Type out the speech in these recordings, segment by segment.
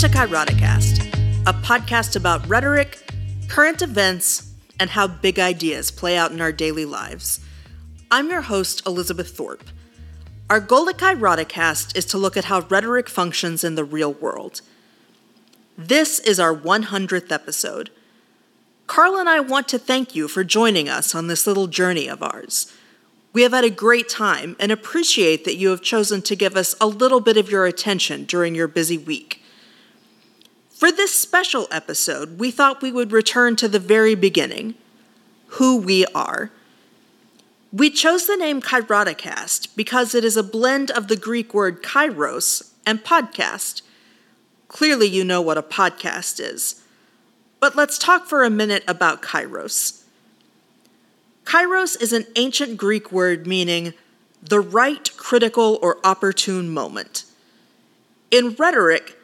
to Kairoticast, a podcast about rhetoric, current events, and how big ideas play out in our daily lives. I'm your host, Elizabeth Thorpe. Our goal at Kairoticast is to look at how rhetoric functions in the real world. This is our 100th episode. Carl and I want to thank you for joining us on this little journey of ours. We have had a great time and appreciate that you have chosen to give us a little bit of your attention during your busy week. For this special episode, we thought we would return to the very beginning who we are. We chose the name Kairoticast because it is a blend of the Greek word kairos and podcast. Clearly, you know what a podcast is. But let's talk for a minute about kairos. Kairos is an ancient Greek word meaning the right, critical, or opportune moment. In rhetoric,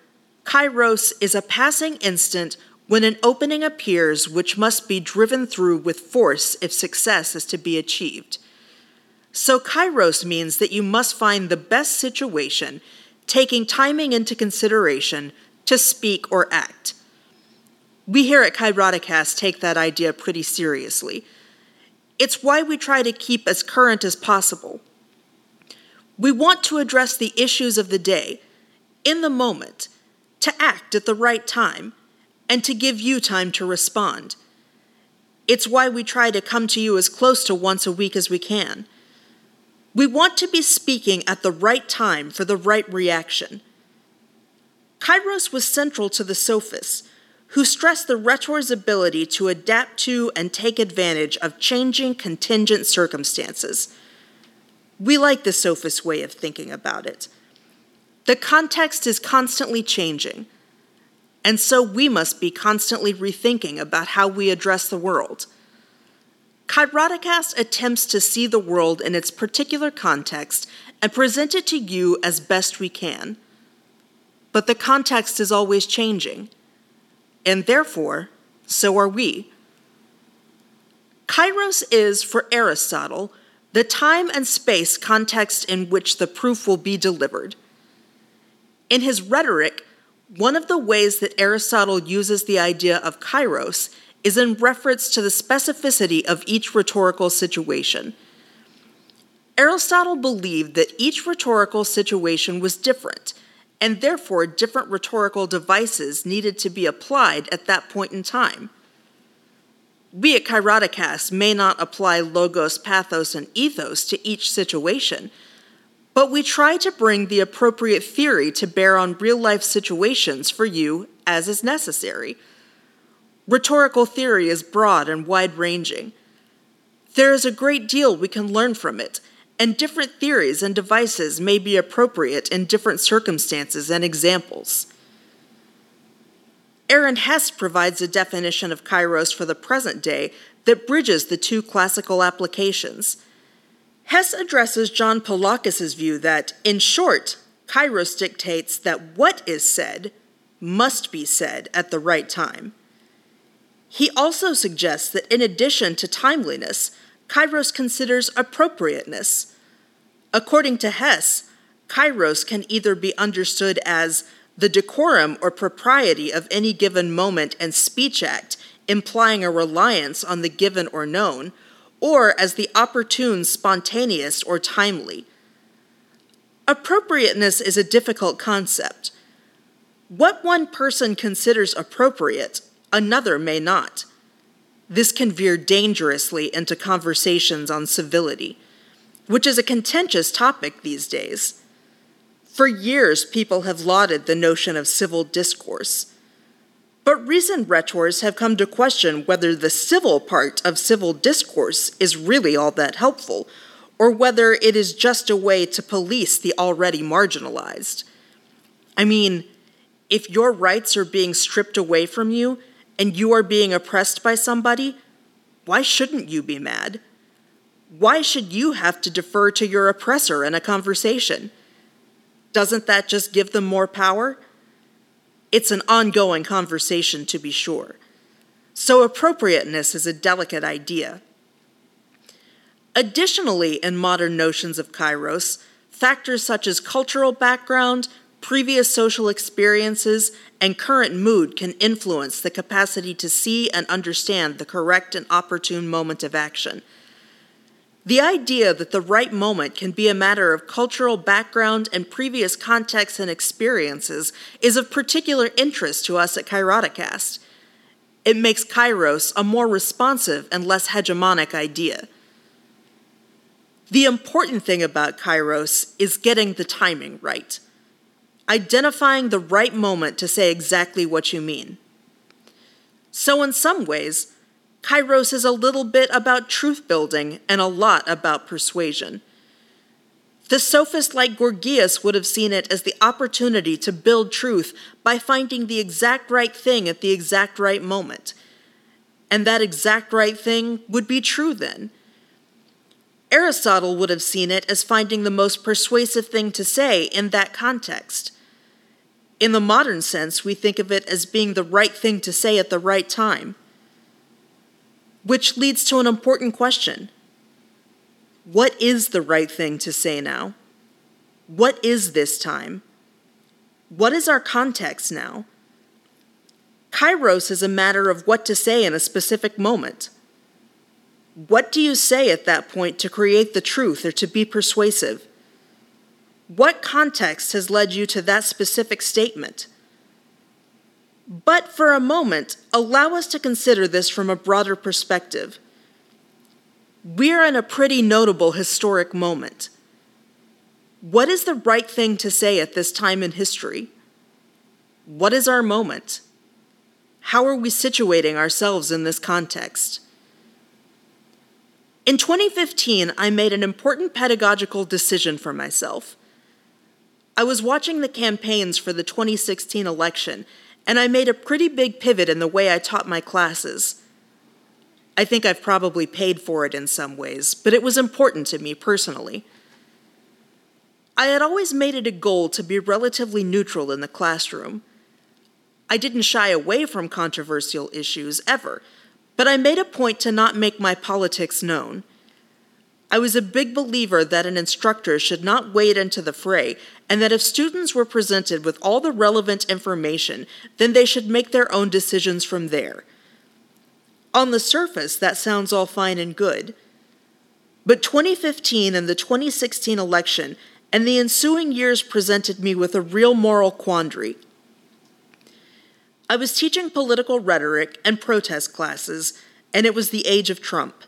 kairos is a passing instant when an opening appears which must be driven through with force if success is to be achieved. So, kairos means that you must find the best situation, taking timing into consideration, to speak or act. We here at Kairoticast take that idea pretty seriously. It's why we try to keep as current as possible. We want to address the issues of the day in the moment, to act at the right time, and to give you time to respond. It's why we try to come to you as close to once a week as we can. We want to be speaking at the right time for the right reaction. Kairos was central to the sophists who stressed the rhetor's ability to adapt to and take advantage of changing contingent circumstances. We like the sophist way of thinking about it. The context is constantly changing, and so we must be constantly rethinking about how we address the world. Kairoticast attempts to see the world in its particular context and present it to you as best we can. But the context is always changing and therefore, so are we. Kairos is, for Aristotle, the time and space context in which the proof will be delivered. In his rhetoric, one of the ways that Aristotle uses the idea of kairos is in reference to the specificity of each rhetorical situation. Aristotle believed that each rhetorical situation was different and therefore different rhetorical devices needed to be applied at that point in time. We at Kairoticast may not apply logos, pathos, and ethos to each situation, but we try to bring the appropriate theory to bear on real life situations for you as is necessary. Rhetorical theory is broad and wide ranging. There is a great deal we can learn from it and different theories and devices may be appropriate in different circumstances and examples. Aaron Hess provides a definition of kairos for the present day that bridges the two classical applications. Hess addresses John Poulakos' view that, in short, kairos dictates that what is said must be said at the right time. He also suggests that in addition to timeliness, Kairos considers appropriateness. According to Hess, Kairos can either be understood as the decorum or propriety of any given moment and speech act, implying a reliance on the given or known, or as the opportune, spontaneous, or timely. Appropriateness is a difficult concept. What one person considers appropriate, another may not. This can veer dangerously into conversations on civility, which is a contentious topic these days. For years, people have lauded the notion of civil discourse. But recent rhetors have come to question whether the civil part of civil discourse is really all that helpful, or whether it is just a way to police the already marginalized. I mean, if your rights are being stripped away from you, and you are being oppressed by somebody, why shouldn't you be mad? Why should you have to defer to your oppressor in a conversation? Doesn't that just give them more power? It's an ongoing conversation, to be sure. So, appropriateness is a delicate idea. Additionally, in modern notions of kairos, factors such as cultural background, previous social experiences, and current mood can influence the capacity to see and understand the correct and opportune moment of action. The idea that the right moment can be a matter of cultural background and previous contexts and experiences is of particular interest to us at Kairoticast. It makes Kairos a more responsive and less hegemonic idea. The important thing about Kairos is getting the timing right, identifying the right moment to say exactly what you mean. So, in some ways, Kairos is a little bit about truth building and a lot about persuasion. The sophist like Gorgias would have seen it as the opportunity to build truth by finding the exact right thing at the exact right moment. And that exact right thing would be true then. Aristotle would have seen it as finding the most persuasive thing to say in that context. In the modern sense, we think of it as being the right thing to say at the right time. Which leads to an important question What is the right thing to say now? What is this time? What is our context now? Kairos is a matter of what to say in a specific moment. What do you say at that point to create the truth or to be persuasive? What context has led you to that specific statement? But for a moment, allow us to consider this from a broader perspective. We're in a pretty notable historic moment. What is the right thing to say at this time in history? What is our moment? How are we situating ourselves in this context? In 2015, I made an important pedagogical decision for myself. I was watching the campaigns for the 2016 election and I made a pretty big pivot in the way I taught my classes. I think I've probably paid for it in some ways, but it was important to me personally. I had always made it a goal to be relatively neutral in the classroom. I didn't shy away from controversial issues ever, but I made a point to not make my politics known. I was a big believer that an instructor should not wade into the fray, and that if students were presented with all the relevant information, then they should make their own decisions from there. On the surface, that sounds all fine and good. But 2015 and the 2016 election and the ensuing years presented me with a real moral quandary. I was teaching political rhetoric and protest classes, and it was the age of Trump.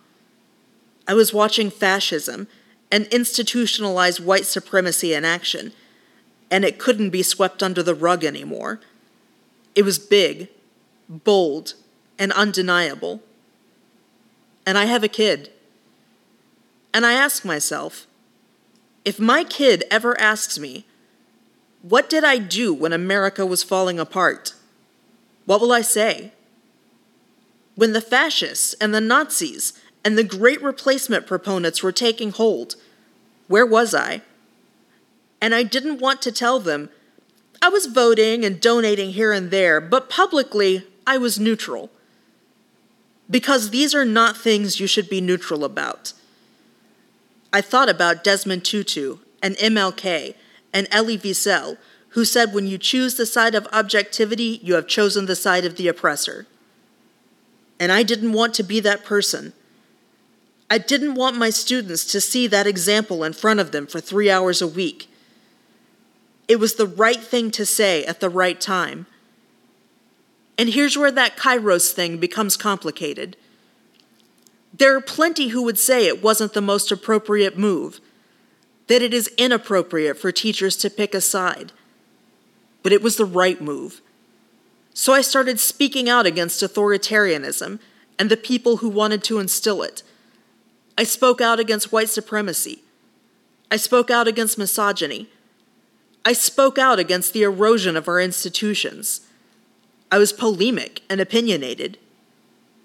I was watching fascism and institutionalized white supremacy in action, and it couldn't be swept under the rug anymore. It was big, bold, and undeniable. And I have a kid. And I ask myself if my kid ever asks me, What did I do when America was falling apart? What will I say? When the fascists and the Nazis and the great replacement proponents were taking hold. Where was I? And I didn't want to tell them. I was voting and donating here and there, but publicly, I was neutral. Because these are not things you should be neutral about. I thought about Desmond Tutu and MLK and Elie Wiesel, who said when you choose the side of objectivity, you have chosen the side of the oppressor. And I didn't want to be that person. I didn't want my students to see that example in front of them for three hours a week. It was the right thing to say at the right time. And here's where that kairos thing becomes complicated. There are plenty who would say it wasn't the most appropriate move, that it is inappropriate for teachers to pick a side. But it was the right move. So I started speaking out against authoritarianism and the people who wanted to instill it. I spoke out against white supremacy. I spoke out against misogyny. I spoke out against the erosion of our institutions. I was polemic and opinionated,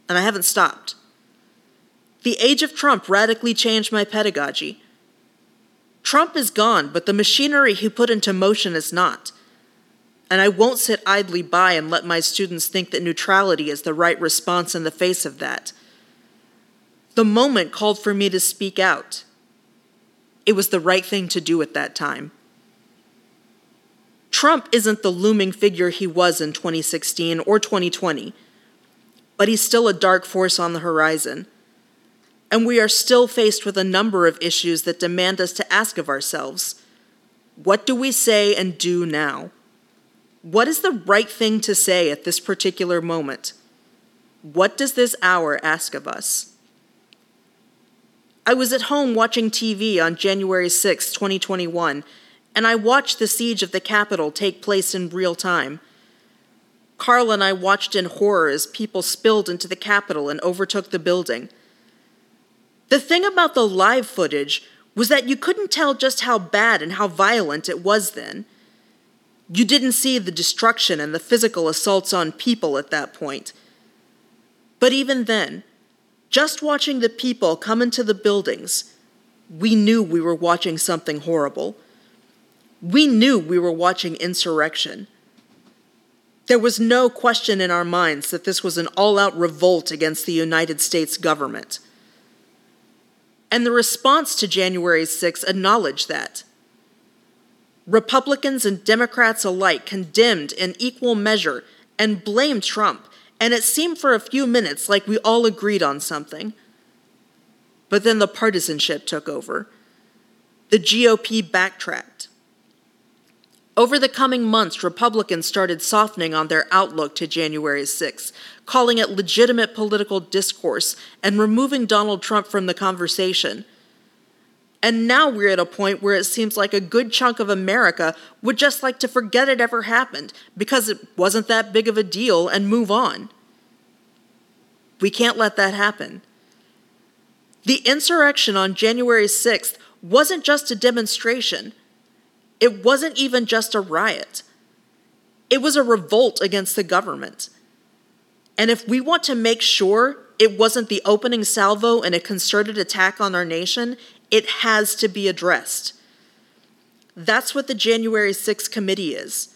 and I haven't stopped. The age of Trump radically changed my pedagogy. Trump is gone, but the machinery he put into motion is not. And I won't sit idly by and let my students think that neutrality is the right response in the face of that. The moment called for me to speak out. It was the right thing to do at that time. Trump isn't the looming figure he was in 2016 or 2020, but he's still a dark force on the horizon. And we are still faced with a number of issues that demand us to ask of ourselves what do we say and do now? What is the right thing to say at this particular moment? What does this hour ask of us? I was at home watching TV on January 6, 2021, and I watched the siege of the Capitol take place in real time. Carl and I watched in horror as people spilled into the Capitol and overtook the building. The thing about the live footage was that you couldn't tell just how bad and how violent it was then. You didn't see the destruction and the physical assaults on people at that point. But even then, just watching the people come into the buildings, we knew we were watching something horrible. We knew we were watching insurrection. There was no question in our minds that this was an all out revolt against the United States government. And the response to January 6 acknowledged that. Republicans and Democrats alike condemned in equal measure and blamed Trump and it seemed for a few minutes like we all agreed on something. But then the partisanship took over. The GOP backtracked. Over the coming months, Republicans started softening on their outlook to January 6, calling it legitimate political discourse and removing Donald Trump from the conversation. And now we're at a point where it seems like a good chunk of America would just like to forget it ever happened because it wasn't that big of a deal and move on. We can't let that happen. The insurrection on January 6th wasn't just a demonstration, it wasn't even just a riot. It was a revolt against the government. And if we want to make sure it wasn't the opening salvo in a concerted attack on our nation, it has to be addressed. That's what the January 6th committee is.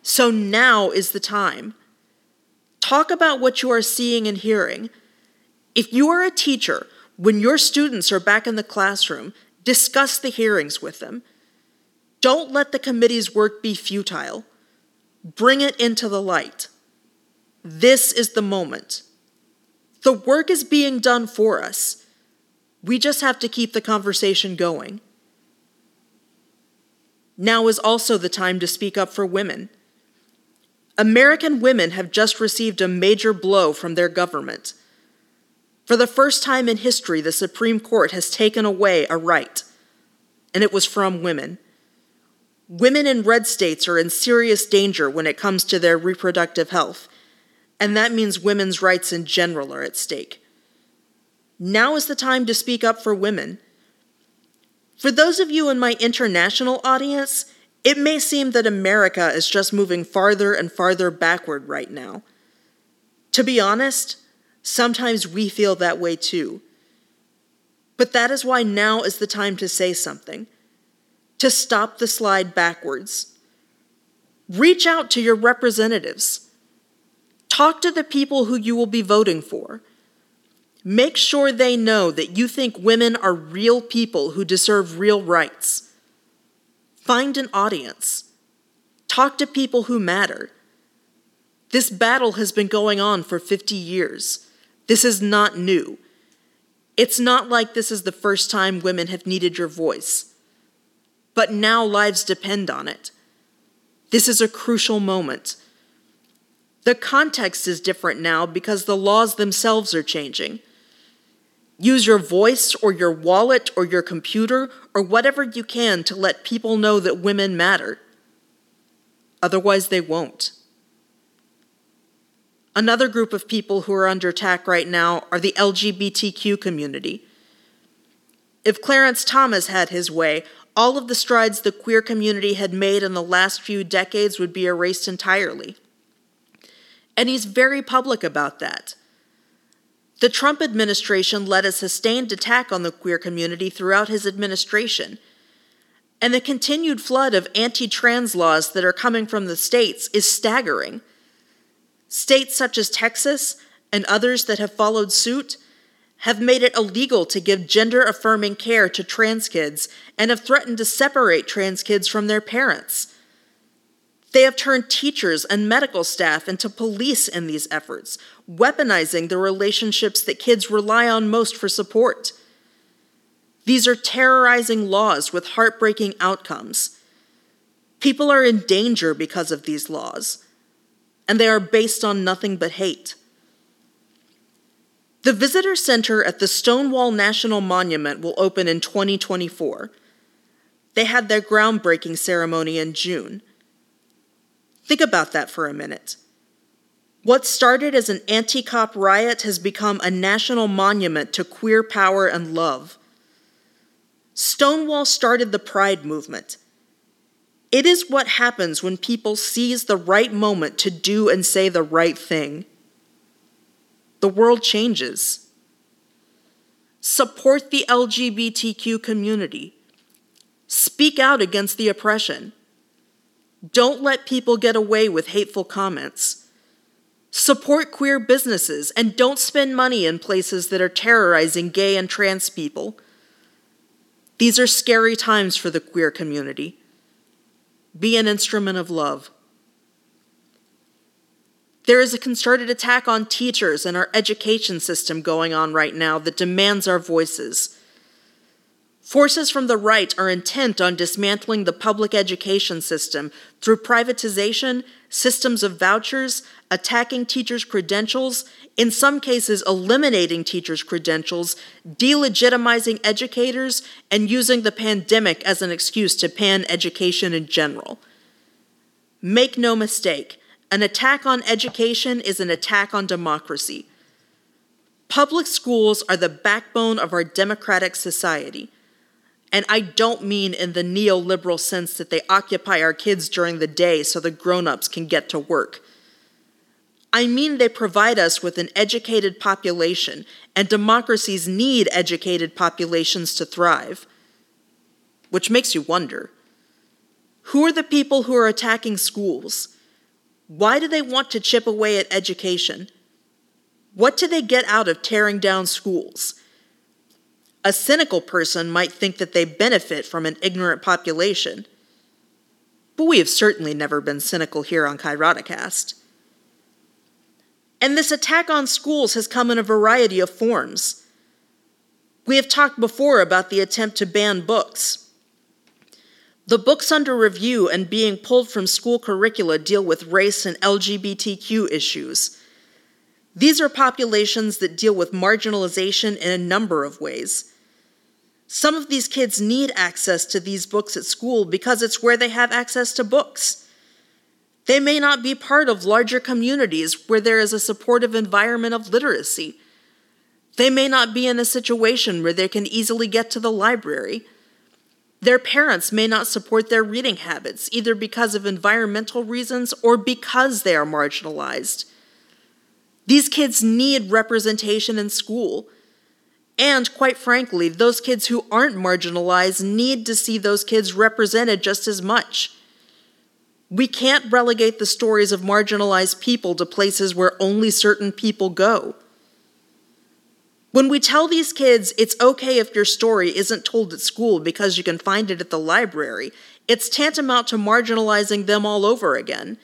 So now is the time. Talk about what you are seeing and hearing. If you are a teacher, when your students are back in the classroom, discuss the hearings with them. Don't let the committee's work be futile. Bring it into the light. This is the moment. The work is being done for us. We just have to keep the conversation going. Now is also the time to speak up for women. American women have just received a major blow from their government. For the first time in history, the Supreme Court has taken away a right, and it was from women. Women in red states are in serious danger when it comes to their reproductive health, and that means women's rights in general are at stake. Now is the time to speak up for women. For those of you in my international audience, it may seem that America is just moving farther and farther backward right now. To be honest, sometimes we feel that way too. But that is why now is the time to say something, to stop the slide backwards. Reach out to your representatives. Talk to the people who you will be voting for. Make sure they know that you think women are real people who deserve real rights. Find an audience. Talk to people who matter. This battle has been going on for 50 years. This is not new. It's not like this is the first time women have needed your voice. But now lives depend on it. This is a crucial moment. The context is different now because the laws themselves are changing. Use your voice or your wallet or your computer or whatever you can to let people know that women matter. Otherwise, they won't. Another group of people who are under attack right now are the LGBTQ community. If Clarence Thomas had his way, all of the strides the queer community had made in the last few decades would be erased entirely. And he's very public about that. The Trump administration led a sustained attack on the queer community throughout his administration. And the continued flood of anti trans laws that are coming from the states is staggering. States such as Texas and others that have followed suit have made it illegal to give gender affirming care to trans kids and have threatened to separate trans kids from their parents. They have turned teachers and medical staff into police in these efforts, weaponizing the relationships that kids rely on most for support. These are terrorizing laws with heartbreaking outcomes. People are in danger because of these laws, and they are based on nothing but hate. The Visitor Center at the Stonewall National Monument will open in 2024. They had their groundbreaking ceremony in June. Think about that for a minute. What started as an anti cop riot has become a national monument to queer power and love. Stonewall started the Pride movement. It is what happens when people seize the right moment to do and say the right thing. The world changes. Support the LGBTQ community. Speak out against the oppression. Don't let people get away with hateful comments. Support queer businesses and don't spend money in places that are terrorizing gay and trans people. These are scary times for the queer community. Be an instrument of love. There is a concerted attack on teachers and our education system going on right now that demands our voices. Forces from the right are intent on dismantling the public education system through privatization, systems of vouchers, attacking teachers' credentials, in some cases, eliminating teachers' credentials, delegitimizing educators, and using the pandemic as an excuse to pan education in general. Make no mistake, an attack on education is an attack on democracy. Public schools are the backbone of our democratic society. And I don't mean in the neoliberal sense that they occupy our kids during the day so the grown ups can get to work. I mean they provide us with an educated population, and democracies need educated populations to thrive. Which makes you wonder who are the people who are attacking schools? Why do they want to chip away at education? What do they get out of tearing down schools? A cynical person might think that they benefit from an ignorant population. But we have certainly never been cynical here on Kairoticast. And this attack on schools has come in a variety of forms. We have talked before about the attempt to ban books. The books under review and being pulled from school curricula deal with race and LGBTQ issues. These are populations that deal with marginalization in a number of ways. Some of these kids need access to these books at school because it's where they have access to books. They may not be part of larger communities where there is a supportive environment of literacy. They may not be in a situation where they can easily get to the library. Their parents may not support their reading habits, either because of environmental reasons or because they are marginalized. These kids need representation in school. And quite frankly, those kids who aren't marginalized need to see those kids represented just as much. We can't relegate the stories of marginalized people to places where only certain people go. When we tell these kids it's okay if your story isn't told at school because you can find it at the library, it's tantamount to marginalizing them all over again.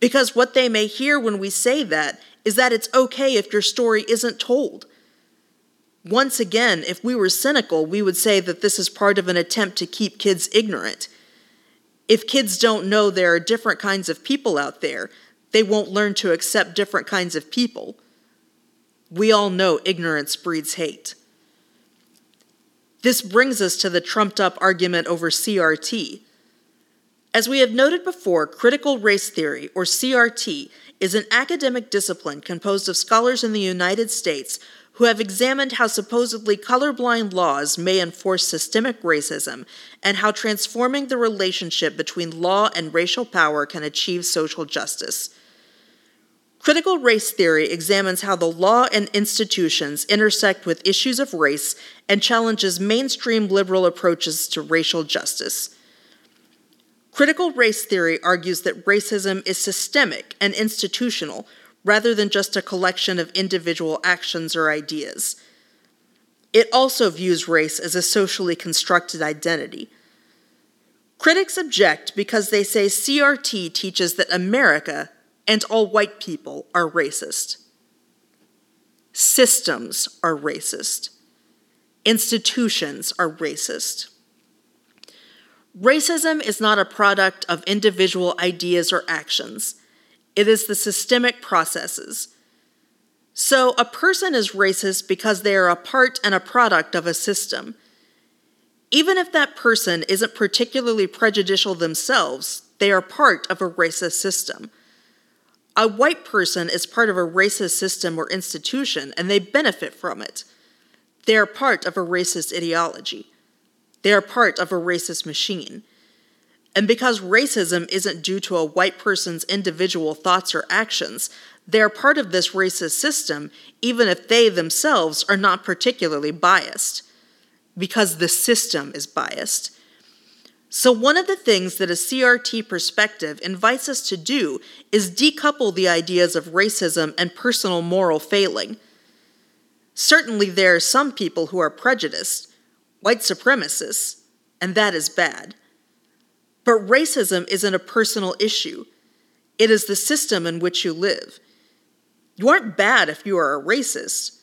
Because what they may hear when we say that is that it's okay if your story isn't told. Once again, if we were cynical, we would say that this is part of an attempt to keep kids ignorant. If kids don't know there are different kinds of people out there, they won't learn to accept different kinds of people. We all know ignorance breeds hate. This brings us to the trumped up argument over CRT. As we have noted before, critical race theory, or CRT, is an academic discipline composed of scholars in the United States who have examined how supposedly colorblind laws may enforce systemic racism and how transforming the relationship between law and racial power can achieve social justice. Critical race theory examines how the law and institutions intersect with issues of race and challenges mainstream liberal approaches to racial justice. Critical race theory argues that racism is systemic and institutional rather than just a collection of individual actions or ideas. It also views race as a socially constructed identity. Critics object because they say CRT teaches that America and all white people are racist. Systems are racist. Institutions are racist. Racism is not a product of individual ideas or actions, it is the systemic processes. So, a person is racist because they are a part and a product of a system. Even if that person isn't particularly prejudicial themselves, they are part of a racist system. A white person is part of a racist system or institution and they benefit from it. They are part of a racist ideology. They are part of a racist machine. And because racism isn't due to a white person's individual thoughts or actions, they are part of this racist system, even if they themselves are not particularly biased, because the system is biased. So, one of the things that a CRT perspective invites us to do is decouple the ideas of racism and personal moral failing. Certainly, there are some people who are prejudiced, white supremacists, and that is bad. But racism isn't a personal issue, it is the system in which you live. You aren't bad if you are a racist.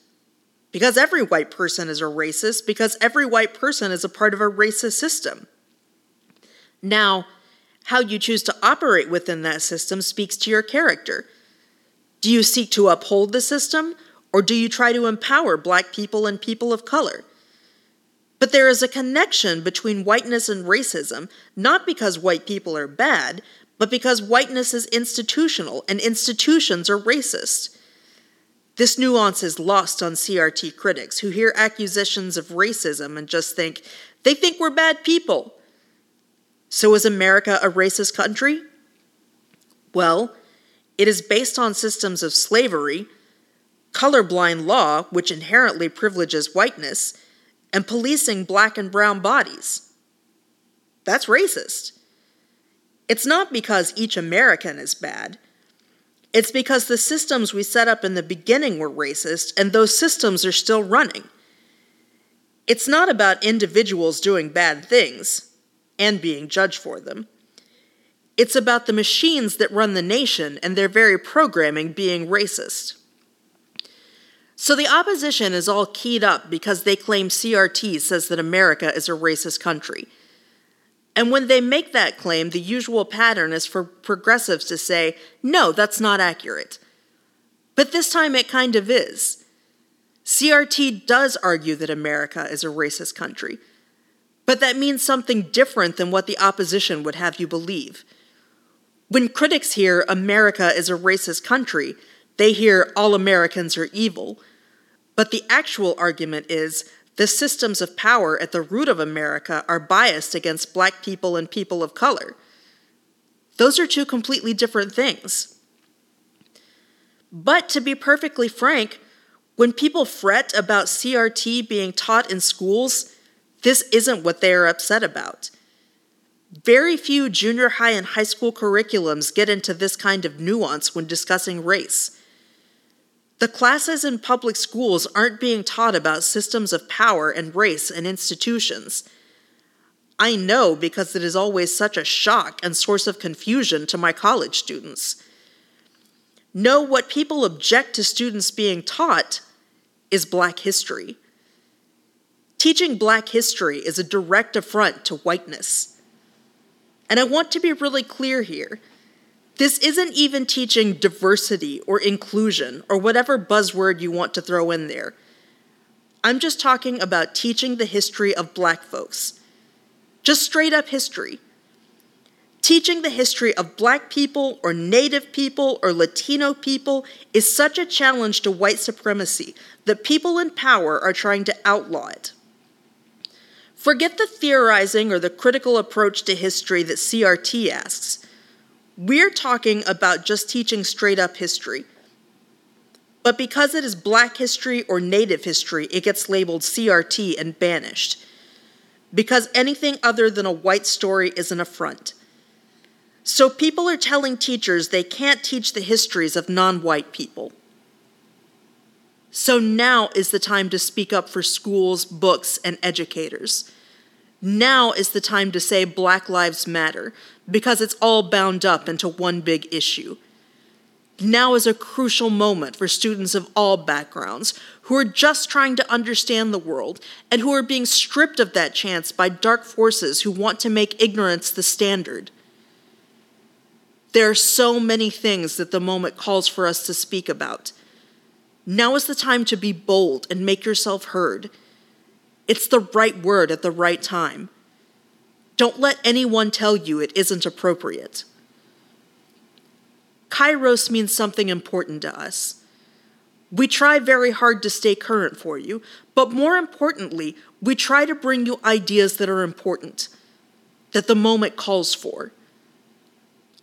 Because every white person is a racist, because every white person is a part of a racist system. Now, how you choose to operate within that system speaks to your character. Do you seek to uphold the system, or do you try to empower black people and people of color? But there is a connection between whiteness and racism, not because white people are bad, but because whiteness is institutional and institutions are racist. This nuance is lost on CRT critics who hear accusations of racism and just think, they think we're bad people. So is America a racist country? Well, it is based on systems of slavery, colorblind law, which inherently privileges whiteness, and policing black and brown bodies. That's racist. It's not because each American is bad. It's because the systems we set up in the beginning were racist, and those systems are still running. It's not about individuals doing bad things and being judged for them. It's about the machines that run the nation and their very programming being racist. So the opposition is all keyed up because they claim CRT says that America is a racist country. And when they make that claim, the usual pattern is for progressives to say, no, that's not accurate. But this time it kind of is. CRT does argue that America is a racist country. But that means something different than what the opposition would have you believe. When critics hear America is a racist country, they hear all Americans are evil. But the actual argument is the systems of power at the root of America are biased against black people and people of color. Those are two completely different things. But to be perfectly frank, when people fret about CRT being taught in schools, this isn't what they are upset about. Very few junior high and high school curriculums get into this kind of nuance when discussing race. The classes in public schools aren't being taught about systems of power and race and institutions. I know because it is always such a shock and source of confusion to my college students. No, what people object to students being taught is Black history. Teaching black history is a direct affront to whiteness. And I want to be really clear here. This isn't even teaching diversity or inclusion or whatever buzzword you want to throw in there. I'm just talking about teaching the history of black folks. Just straight up history. Teaching the history of black people or native people or Latino people is such a challenge to white supremacy that people in power are trying to outlaw it. Forget the theorizing or the critical approach to history that CRT asks. We're talking about just teaching straight up history. But because it is black history or native history, it gets labeled CRT and banished. Because anything other than a white story is an affront. So people are telling teachers they can't teach the histories of non white people. So now is the time to speak up for schools, books, and educators. Now is the time to say Black Lives Matter because it's all bound up into one big issue. Now is a crucial moment for students of all backgrounds who are just trying to understand the world and who are being stripped of that chance by dark forces who want to make ignorance the standard. There are so many things that the moment calls for us to speak about. Now is the time to be bold and make yourself heard. It's the right word at the right time. Don't let anyone tell you it isn't appropriate. Kairos means something important to us. We try very hard to stay current for you, but more importantly, we try to bring you ideas that are important, that the moment calls for.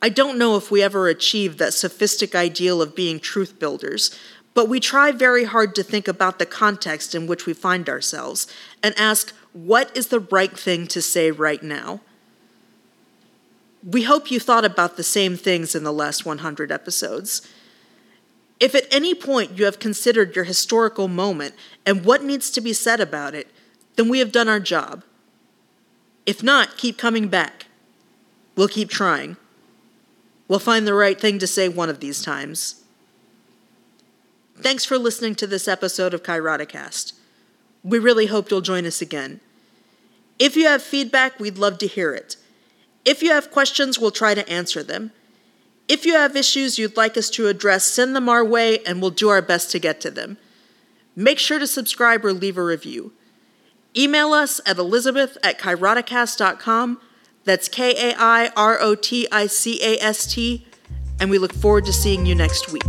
I don't know if we ever achieve that sophistic ideal of being truth builders, but we try very hard to think about the context in which we find ourselves and ask, what is the right thing to say right now? We hope you thought about the same things in the last 100 episodes. If at any point you have considered your historical moment and what needs to be said about it, then we have done our job. If not, keep coming back. We'll keep trying. We'll find the right thing to say one of these times. Thanks for listening to this episode of Kairoticast. We really hope you'll join us again. If you have feedback, we'd love to hear it. If you have questions, we'll try to answer them. If you have issues you'd like us to address, send them our way and we'll do our best to get to them. Make sure to subscribe or leave a review. Email us at elizabeth at kairoticast.com. That's K A I R O T I C A S T. And we look forward to seeing you next week.